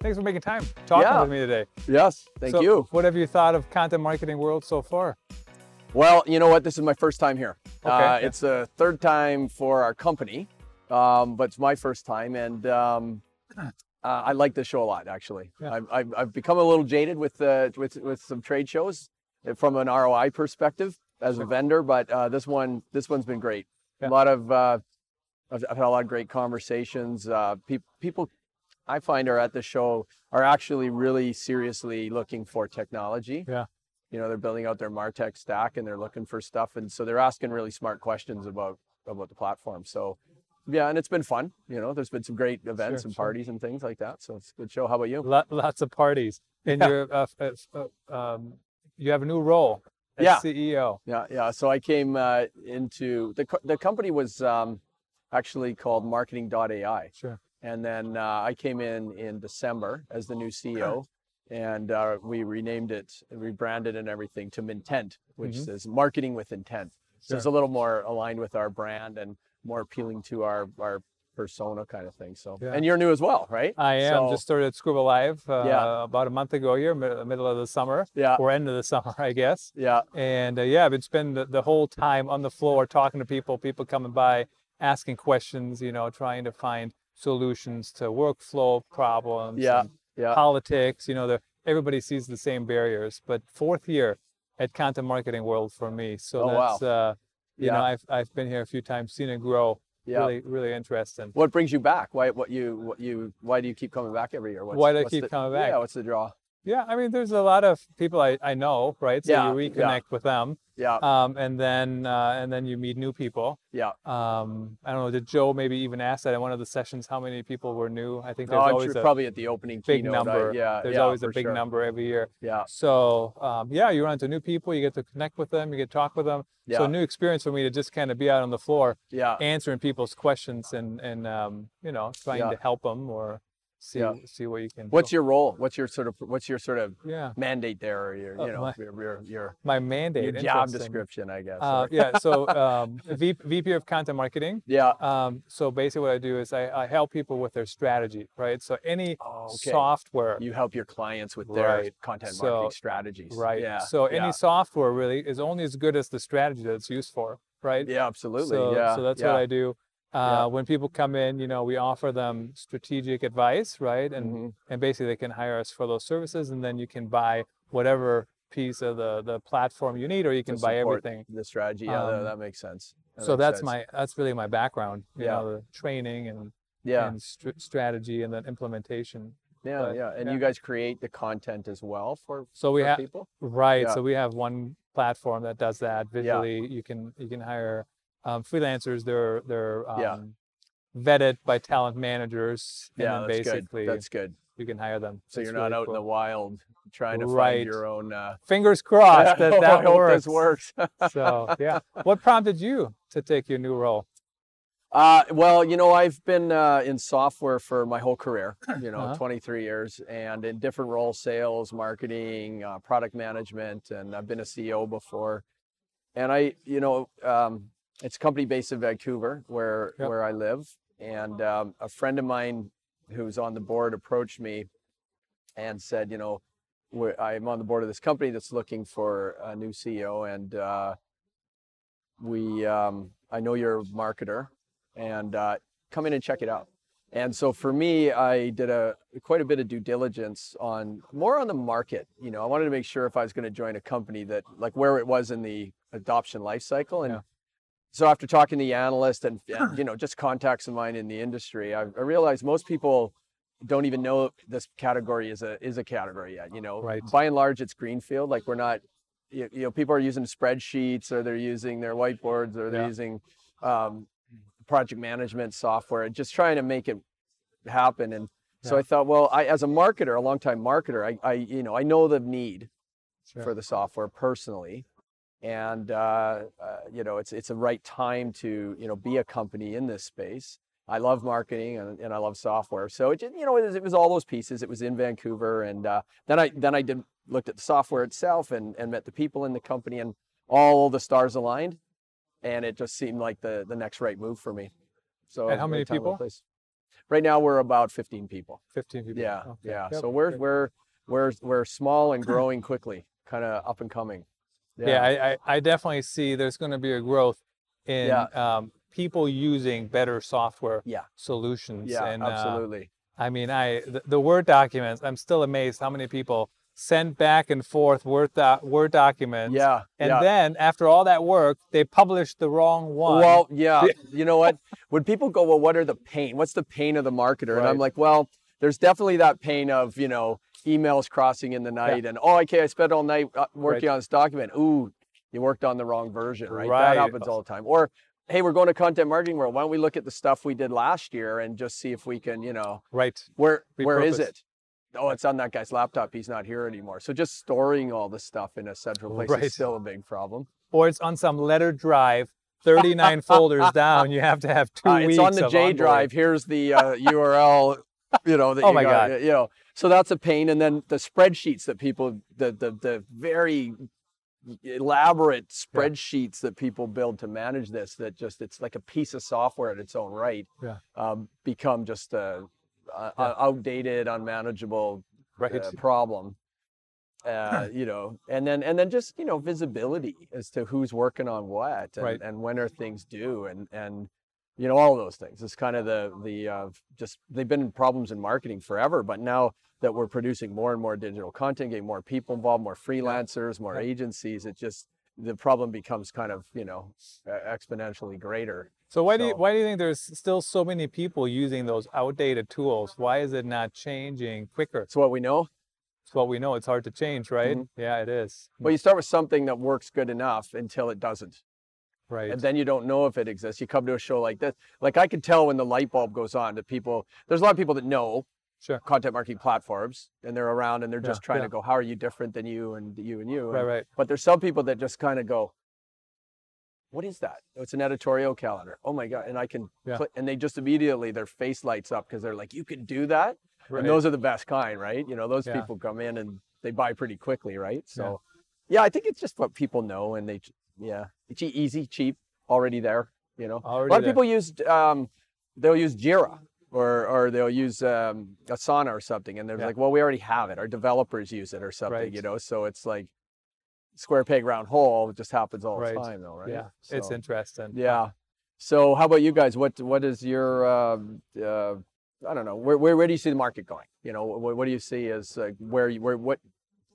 Thanks for making time talking Yeah. with me today. Yes, thank So, you. What have you thought of content marketing world so far? Well, you know what? This is my first time here. Okay, Uh, yeah. It's the third time for our company, um, but it's my first time, and um, uh, I like this show a lot. Actually, Yeah. I've, I've, I've become a little jaded with uh, with with some trade shows uh, from an ROI perspective as a vendor, but uh, this one this one's been great. Yeah. A lot of uh, I've, I've had a lot of great conversations. Uh, peop people I find are at the show are actually really seriously looking for technology Yeah. you know they're building out their martech stack and they're looking for stuff and so they're asking really smart questions about about the platform so yeah and it's been fun you know there's been some great events Sure, and sure. parties and things like that so it's a good show how about you Lot, lots of parties. And Yeah. you're, uh, uh, um, you have a new role as Yeah. CEO. yeah yeah so i came uh, into the, co- the company was um, actually called marketing.ai Sure. And then uh, i came in in december as the new ceo and uh, we renamed it rebranded and everything to mintent which Mhm. says marketing with intent so it's a little more aligned with our brand and more appealing to our our persona kind of thing so Yeah. and you're new as well right I am. So- Just started ScribbleLive uh, Yeah. about a month ago here, mid- middle of the summer, yeah or end of the summer, I guess. yeah And uh, yeah, I've been spending the, the whole time on the floor talking to people, people coming by, asking questions, you know, trying to find solutions to workflow problems, Yeah, yeah politics. You know, everybody sees the same barriers. But fourth year at Content Marketing World for me. So Oh, wow. that's, uh, you know, I've, I've been here a few times, seen it grow. yeah Really, really interesting. what brings you back why what you what you why do you keep coming back every year what's, Why do I keep the- coming back? yeah what's the draw Yeah, I mean, there's a lot of people I, I know, right? So Yeah, you yeah. reconnect with them, yeah um, and then uh, and then you meet new people. yeah Um, I don't know. Did Joe maybe even ask that in one of the sessions? How many people were new? I think there's always sure a probably at the opening big keynote, I- number. yeah there's yeah, always a big sure. number every year. yeah So um, yeah, you run into new people. You get to connect with them. You get to talk with them. So Yeah. a new experience for me to just kind of be out on the floor, yeah answering people's questions and and um, you know trying Yeah. to help them or see Yeah. see what you can. what's do. your role what's your sort of what's your sort of yeah mandate there or your Uh, you know my- your your your, my mandate? your job description i guess Uh, yeah, so um, VP of Content Marketing. yeah Um, so basically, what I do is I, I help people with their strategy, right? So any Oh, okay. software, you help your clients with their Right. content So- marketing strategies right? yeah So any software really is only as good as the strategy that it's used for, right? yeah absolutely So, yeah so that's yeah. what I do. Uh, Yeah. When people come in, you know, we offer them strategic advice, right? And Mhm. and basically they can hire us for those services, and then you can buy whatever piece of the the platform you need, or you can buy everything. the strategy yeah that, Um, that makes sense That So makes that's sense. my that's really my background. You Yeah. know, the training and yeah and str- strategy and then implementation. yeah but, yeah and yeah. you guys create the content as well for So we have people right. Yeah. So we have one platform that does that visually. You can you can hire um, freelancers. They're they're um, Yeah. vetted by talent managers, and yeah that's basically good that's good you can hire them. so It's you're not really out in the wild trying to Right. find your own uh Fingers crossed that that works. works so yeah, what prompted you to take your new role? Uh, well, you know, I've been uh, in software for my whole career, you know, Uh-huh. 23 years, and in different roles sales, marketing, uh, product management, and I've been a CEO before. And I, you know, um, it's a company based in Vancouver where, Yep. where I live. And um, a friend of mine who's on the board approached me and said, you know, we're, I'm on the board of this company that's looking for a new CEO, and uh, we, um, I know you're a marketer, and uh, come in and check it out. And so for me, I did a quite a bit of due diligence on more on the market. You know, I wanted to make sure if I was going to join a company that like where it was in the adoption life cycle. And Yeah. So after talking to the analyst and, and, you know just contacts of mine in the industry, I, I realized most people don't even know this category is a is a category yet. You know, Right. by and large, it's greenfield. Like we're not. You, you know, people are using spreadsheets, or they're using their whiteboards, or they're Yeah. using um, project management software, and just trying to make it happen. And so Yeah. I thought, well, I as a marketer, a longtime marketer, I, I you know I know the need Sure. for the software personally, and uh, uh, you know it's it's a right time to you know be a company in this space. I love marketing and, and I love software, so it you know it was, it was all those pieces. It was in Vancouver, and uh, then I then I did looked at the software itself and and met the people in the company, and all the stars aligned, and it just seemed like the the next right move for me. So And how many people? Right now we're about 15 people. 15 people. Yeah, Okay. yeah. Yep, So we're we're we're we're small and growing quickly, kind of up and coming. Yeah, I, I, I definitely see there's going to be a growth in Yeah. um, people using better software Yeah. solutions. yeah, and, uh, absolutely. I mean, I the, the Word documents. I'm still amazed how many people send back and forth Word doc, Word documents. yeah, And yeah. then after all that work, they publish the wrong one. Well, yeah. You know what? When people go, well, what are the pain? What's the pain of the marketer? And I'm like, well, there's definitely that pain of you know emails crossing in the night, and oh, okay, I spent all night uh, working Right. on this document. Ooh, you worked on the wrong version, right? Right. That happens all the time. Or hey, we're going to content marketing world. Why don't we look at the stuff we did last year and just see if we can, you know, right. where where is it? Oh, it's on that guy's laptop. He's not here anymore. So just storing all this stuff in a central place Right. is still a big problem. Or it's on some letter drive, 39 folders down. You have to have two Uh, weeks. it's on the J onboarding. drive. Here's the uh, URL. You know that Oh you my got, God. You know, so that's a pain. And then the spreadsheets that people, the the the very elaborate spreadsheets that people build to manage this, that just it's like a piece of software in its own right, Yeah. um, become just a, a, Yeah. a outdated, unmanageable Right. uh, problem. Uh, you know, and then and then just you know visibility as to who's working on what and, Right. and when are things due and and you know all those things. It's kind of the the uh, just they've been problems in marketing forever, but now that we're producing more and more digital content, getting more people involved, more freelancers, more agencies, it just the problem becomes kind of you know exponentially greater. So why do you why do you think there's still so many people using those outdated tools? Why is it not changing quicker? It's what we know. It's what we know. It's hard to change, right? Mhm. Yeah, it is. Well, you start with something that works good enough until it doesn't. Right. and then you don't know if it exists. You come to a show like this, like I can tell when the light bulb goes on to people. There's a lot of people that know Sure. content marketing platforms, and they're around and they're Yeah, just trying yeah. to go, how are you different than you and you and you? Right, And- right. But there's some people that just kind of go, what is that? Oh, It's an editorial calendar. Oh my god! And I can, Yeah. click, and they just immediately their face lights up because they're like, you can do that. Right. And those are the best kind, right? You know, those Yeah. people come in and they buy pretty quickly, right? So, yeah, I think it's just what people know, and they, yeah, it's easy, cheap, already there. You know, Already a lot of people use, um, they'll use Jira or or they'll use um, Asana or something, and they're Yeah. like, well, we already have it. Our developers use it or something, Right. you know. So it's like square peg round hole. It just happens all Right. the time, though, right? Yeah, it's interesting. yeah. So how about you guys? What what is your um uh, I don't know where, where where do you see the market going? You know what, what do you see as uh, where you, where what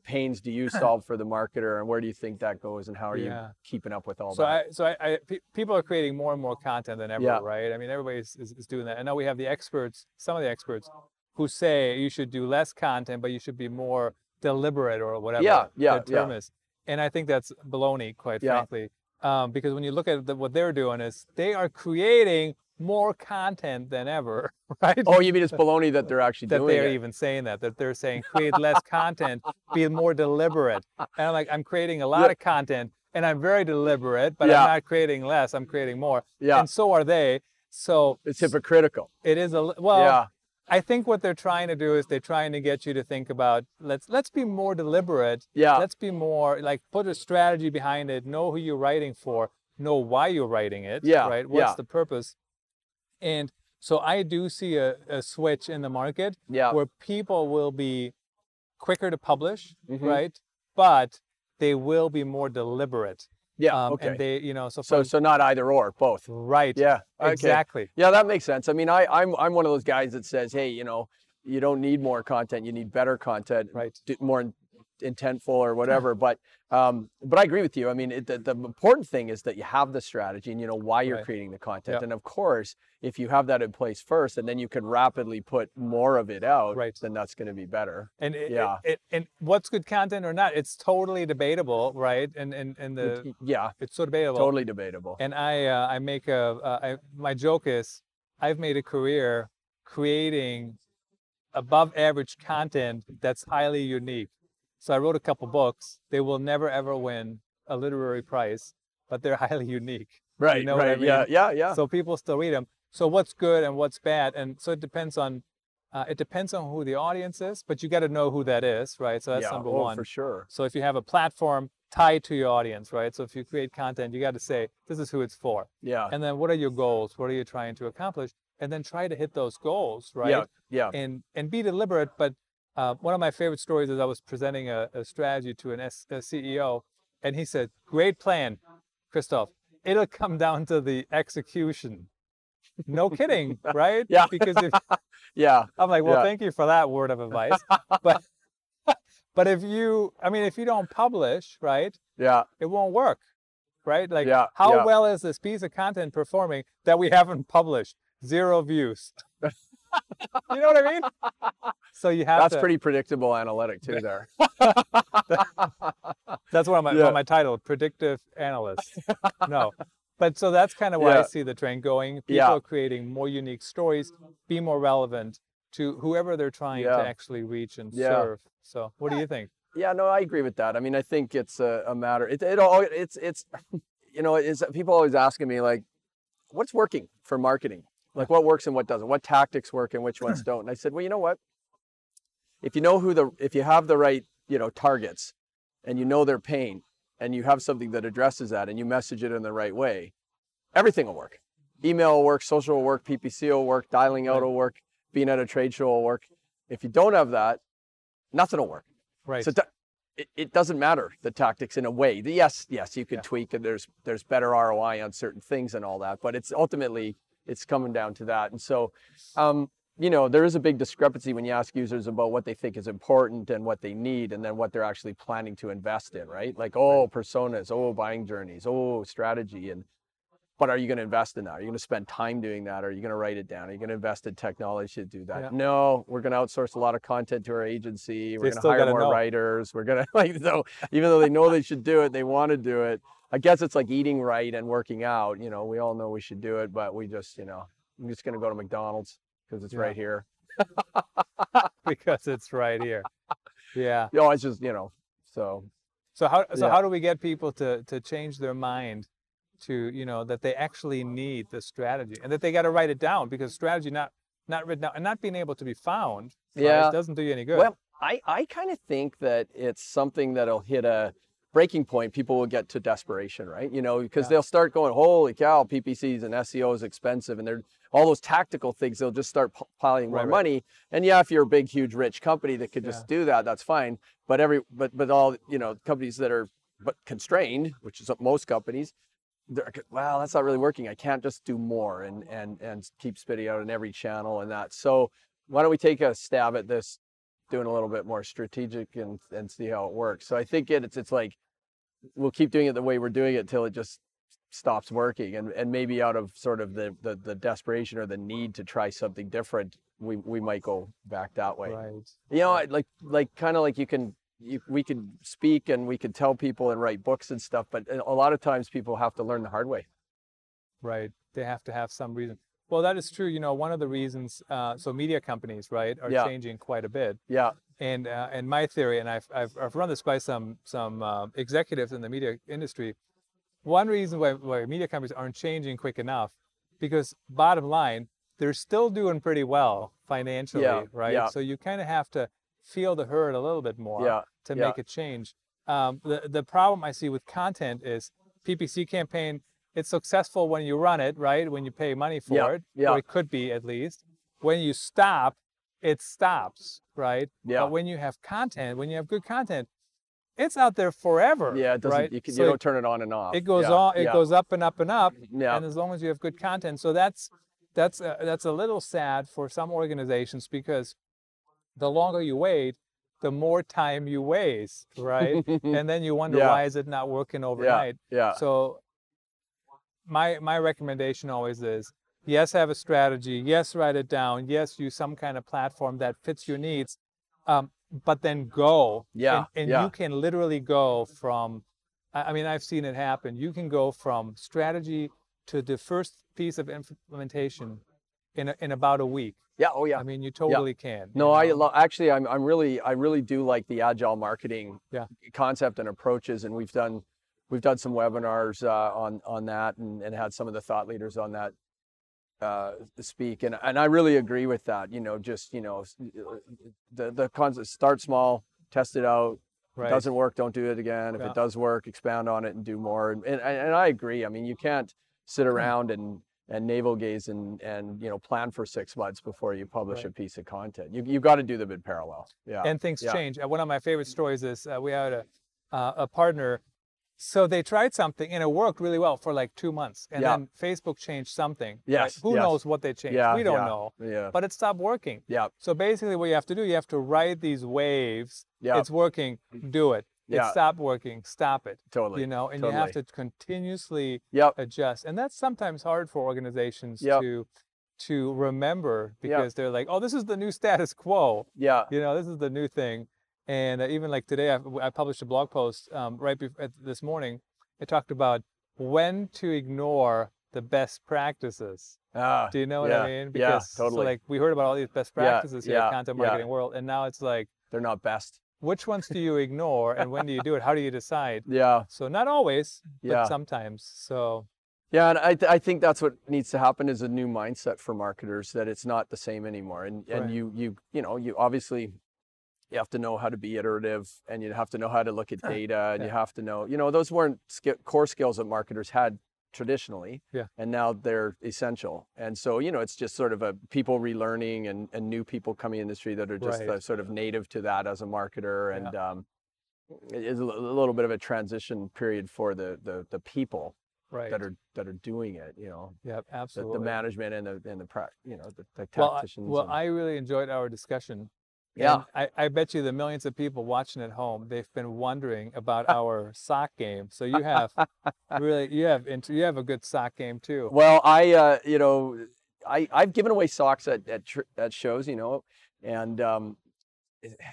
pains do you solve for the marketer and where do you think that goes and how are Yeah. you keeping up with all So that? I, so I, I, pe- people are creating more and more content than ever, Yeah. right? I mean, everybody is, is, is doing that. And now we have the experts, some of the experts, who say you should do less content, but you should be more deliberate or whatever Yeah, yeah, the term is. And I think that's baloney, quite Yeah. frankly, um, because when you look at the, what they're doing is they are creating more content than ever, right? oh, you mean it's baloney that they're actually that they're it? even saying that that they're saying create less content be more deliberate and i'm like i'm creating a lot Yeah. of content and i'm very deliberate but Yeah. i'm not creating less i'm creating more yeah, and so are they so it's hypocritical. it is a well yeah, i think what they're trying to do is they're trying to get you to think about let's let's be more deliberate yeah, let's be more like put a strategy behind it know who you're writing for know why you're writing it Yeah, right what's yeah. the purpose and so i do see a, a switch in the market yeah, where people will be quicker to publish, Mhm. right? But they will be more deliberate. yeah. Um, okay. And they, you know, so, so for- so not either or, both. right. Yeah. Okay. Exactly. Yeah, that makes sense. I mean, I, I'm I'm one of those guys that says, hey, you know, you don't need more content, you need better content, Right. more intentful or whatever. But um, but I agree with you. I mean, it, the, the important thing is that you have the strategy and you know why you're Right. creating the content. Yep. And of course, if you have that in place first, and then you can rapidly put more of it out, Right. then that's going to be better. And it, Yeah. it, and what's good content or not, it's totally debatable, right? And and and the yeah, it's so debatable. totally debatable. And I uh, I make a uh, I, my joke is I've made a career creating above average content that's highly unique. So I wrote a couple books. They will never ever win a literary prize, but they're highly unique. right. know what I right. Yeah. Yeah. Yeah. So people still read them. So what's good and what's bad, and so it depends on uh, it depends on who the audience is, but you got to know who that is, right? So that's yeah. number oh, one. for sure. So if you have a platform tied to your audience, right? So if you create content, you got to say this is who it's for. Yeah. And then what are your goals? What are you trying to accomplish? and then try to hit those goals, right? Yeah. Yeah. And and be deliberate. But uh, one of my favorite stories is I was presenting a, a strategy to an S, a CEO, and he said, "Great plan, Christoph. It'll come down to the execution." No kidding, right? Yeah. Because if, Yeah. I'm like, well, Yeah. thank you for that word of advice. but but if you, I mean, if you don't publish, right, Yeah. it won't work, right? Like, Yeah, how yeah. well is this piece of content performing that we haven't published? Zero views. You know what I mean? So you have That's to. pretty predictable analytic too there. That's what my Yeah. my title, predictive analyst. no. But so that's kind of where I see the trend going. People Yeah. are creating more unique stories, be more relevant to whoever they're trying Yeah. to actually reach and Yeah. serve. So what do you think? Yeah, no, I agree with that. I mean, I think it's a, a matter. It, it all it's it's you know, is people always asking me like, what's working for marketing? Like what works and what doesn't? What tactics work and which ones don't? And I said, well, you know what? If you know who the if you have the right you know targets, and you know their pain, and you have something that addresses that, and you message it in the right way, everything will work. Email will work, social will work, PPC will work, dialing out Right. will work, being at a trade show will work. If you don't have that, nothing will work. Right. So ta- it, it doesn't matter the tactics in a way. The- Yes, yes, you can Yeah. tweak and there's there's better ROI on certain things and all that, but it's ultimately it's coming down to that. And so, um, you know, there is a big discrepancy when you ask users about what they think is important and what they need, and then what they're actually planning to invest in, right? Like, oh, personas, oh, buying journeys, oh, strategy, and but are you going to invest in that? Are you going to spend time doing that? Are you going to write it down? Are you going to invest in technology to do that? Yeah. No, we're going to outsource a lot of content to our agency. We're going to hire more know. writers. We're going to like so even though they know they should do it, they want to do it. I guess it's like eating right and working out. You know, we all know we should do it, but we just, you know, I'm just going to go to McDonald's because it's Yeah. right here. because it's right here. Yeah. You know, it's just, you know, so So how so Yeah. how do we get people to to change their mind to you know that they actually need the strategy and that they got to write it down because strategy not not written down and not being able to be found right, doesn't do you any good. Well, I, I kind of think that it's something that'll hit a breaking point. People will get to desperation, right? You know, because Yeah. they'll start going, holy cow, PPCs and SEO is expensive. And they're all those tactical things, they'll just start p- piling more Right, right. money. And yeah, if you're a big, huge, rich company that could just do that, that's fine. But every, but, but all, you know, companies that are but constrained, which is most companies, well, that's not really working. I can't just do more and, mm-hmm. and, and keep spitting out in every channel and that. So why don't we take a stab at this doing a little bit more strategic and and see how it works. So I think it, it's it's like we'll keep doing it the way we're doing it till it just stops working and and maybe out of sort of the the, the desperation or the need to try something different we we might go back that way. right. You know, like like kind of like you can you, we could speak and we could tell people and write books and stuff, but a lot of times people have to learn the hard way. Right. They have to have some reason. Well, that is true. You know, one of the reasons, uh, so media companies, right, are Yeah. changing quite a bit. Yeah, And uh, and my theory, and I've, I've I've run this by some some uh, executives in the media industry. One reason why, why media companies aren't changing quick enough, because bottom line, they're still doing pretty well financially, yeah. right? yeah. So you kind of have to feel the herd a little bit more yeah, to yeah. make a change. Um, the the problem I see with content is PPC campaign. It's successful when you run it, right? When you pay money for Yeah, it, yeah. or it could be at least. When you stop, it stops, right? Yeah. But when you have content, when you have good content, it's out there forever. Yeah, it doesn't right? you, can, So you don't turn it on and off. it goes yeah, on. It yeah, goes up and up and up. Yeah. And as long as you have good content, so that's that's uh, that's a little sad for some organizations because the longer you wait, the more time you waste, right? and then you wonder Yeah. why is it not working overnight. yeah. yeah. So my my recommendation always is yes, have a strategy. Yes, write it down. Yes, use some kind of platform that fits your needs. Um, but then go. Yeah, And, and yeah. you can literally go from. I mean, I've seen it happen. You can go from strategy to the first piece of implementation in a, in about a week. Yeah. Oh, yeah. I mean, you totally can. No, you I lo- actually, I'm, I'm really, I really do like the agile marketing Yeah. concept and approaches, and we've done, we've done some webinars uh, on on that, and, and had some of the thought leaders on that uh, speak, and and I really agree with that. You know, just you know, the the concept: start small, test it out. right. Doesn't work, don't do it again. If Yeah. it does work, expand on it and do more. And, and and I agree. I mean, you can't sit around and and navel gaze and and you know plan for six months before you publish Right. a piece of content. You you got to do them in parallel. Yeah. and things yeah. change. One of my favorite stories is uh, we had a uh, a partner. So they tried something and it worked really well for like two months, and Yeah. then Facebook changed something. right? Yes, Who yes. knows what they changed? yeah. we don't yeah, know. Yeah. But it stopped working. Yeah. So basically, what you have to do, you have to ride these waves. Yeah. It's working. Do it. Yeah. It stopped working. Stop it. Totally. You know, and you have to continuously Yep. adjust, and that's sometimes hard for organizations Yep. to to remember Yep. because they're like, oh, this is the new status quo Yeah. you know this is the new thing and uh, even like today I, I published a blog post um, right before this morning it talked about when to ignore the best practices Ah, do you know what i mean yeah, because so totally. like we heard about all these best Yeah, practices here yeah, at content yeah. marketing world and now it's like they're not best. Which ones do you ignore and when do you do it how do you decide Yeah. so not always but Yeah. sometimes so Yeah, and I, th- I think that's what needs to happen is a new mindset for marketers that it's not the same anymore. And and Right. you you you know you obviously you have to know how to be iterative, and you have to know how to look at data, and you have to know you know those weren't ski- core skills that marketers had traditionally. Yeah. And now they're essential. And so you know it's just sort of a people relearning and and new people coming in the industry that are just Right. uh, sort of native to that as a marketer, and um, it is a little bit of a transition period for the the the people right that are that are doing it. You know yeah the, absolutely the management and the and the you know, the, the well, I, well and- I really enjoyed our discussion Yeah. And I, I bet you the millions of people watching at home, they've been wondering about our sock game. So you have really, you have, you have a good sock game too. well, I, uh, you know, I I've given away socks at at, tr- at shows, you know, and um,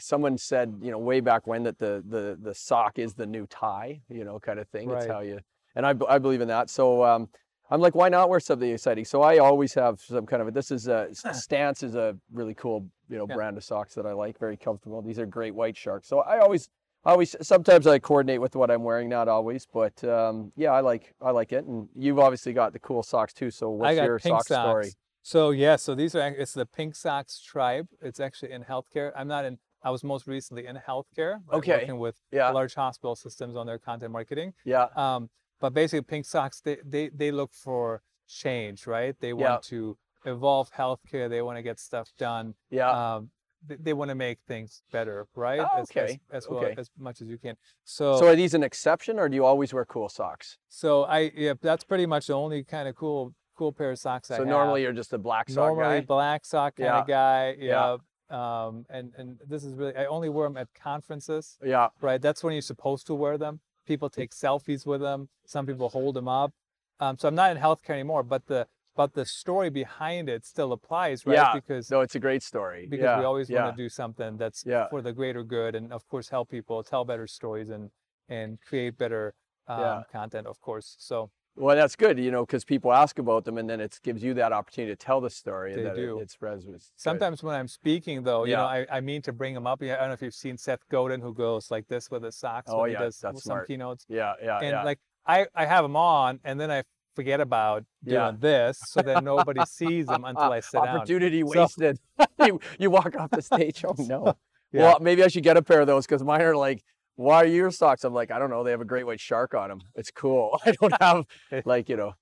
someone said, you know, way back when that the the the sock is the new tie, you know, kind of thing. It's how you, and I, I believe in that. So. Um, I'm like, why not wear something exciting? So I always have some kind of a, this is a Stance is a really cool, you know, Yeah. brand of socks that I like, very comfortable. These are great white sharks. So I always I always sometimes I coordinate with what I'm wearing, not always, but um, yeah, I like I like it. And you've obviously got the cool socks too. So what's I got your pink sock socks. story? So yeah, so these are, it's the Pink Socks tribe. It's actually in healthcare. I'm not in, I was most recently in healthcare. Okay. Working with Yeah, large hospital systems on their content marketing. yeah, Um, but basically Pink Socks, they, they, they look for change, right? They Yeah. want to evolve healthcare. They want to get stuff done. yeah, um, they, they want to make things better, right? Oh, As- okay, As, as, well okay. as much as you can. So, So are these an exception, or do you always wear cool socks? so I yeah, that's pretty much the only kind of cool cool pair of socks I have. So normally you're just a black sock normally guy. black sock kind Yeah, of guy. yeah. Yeah. Um, and and this is really I only wear them at conferences, Yeah, right? That's when you're supposed to wear them. People take selfies with them. Some people hold them up. Um, so I'm not in healthcare anymore, but the but the story behind it still applies, right? Yeah, Because no, it's a great story. because yeah, we always yeah. want to do something that's Yeah. for the greater good and of course help people tell better stories and and create better um, content of course so Well, that's good, you know, because people ask about them, and then it gives you that opportunity to tell the story. They do. It, it's sometimes when i'm speaking though you know I, I mean to bring them up i don't know if you've seen seth godin who goes like this with his socks Oh, when yeah, he does some smart. keynotes Yeah, yeah, and like i i have them on and then i forget about doing Yeah. this so that nobody sees them until i sit down Opportunity So- wasted. you, you walk off the stage. Oh no. Yeah. Well, maybe I should get a pair of those because mine are like, why are your socks? I'm like, I don't know. They have a great white shark on them. It's cool. I don't have like you know,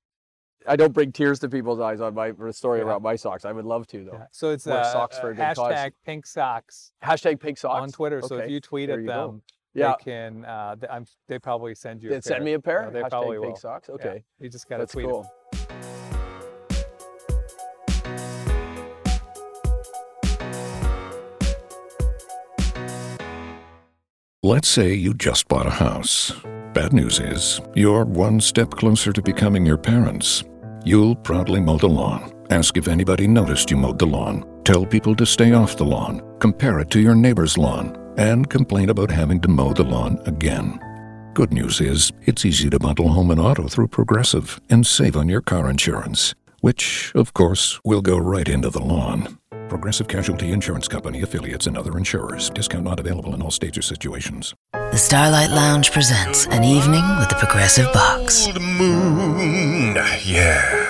I don't bring tears to people's eyes on my story Yeah. about my socks. I would love to though. Yeah. so it's uh, socks uh, for a good cause. hashtag pink socks Hashtag pink socks on twitter so if you tweet there at you go. Them Yeah. they can uh they, I'm, they probably send you a Then send pair. me a pair. Yeah, they Hashtag probably pink will. socks. Yeah, Okay, you just gotta that's tweet it. cool. Let's say you just bought a house. Bad news is, you're one step closer to becoming your parents. You'll proudly mow the lawn, ask if anybody noticed you mowed the lawn, tell people to stay off the lawn, compare it to your neighbor's lawn, and complain about having to mow the lawn again. Good news is, it's easy to bundle home and auto through Progressive and save on your car insurance, which, of course, will go right into the lawn. Progressive Casualty Insurance Company affiliates and other insurers. Discount not available in all states or situations. The Starlight Lounge presents an evening with the Progressive Box. Old moon. Yeah.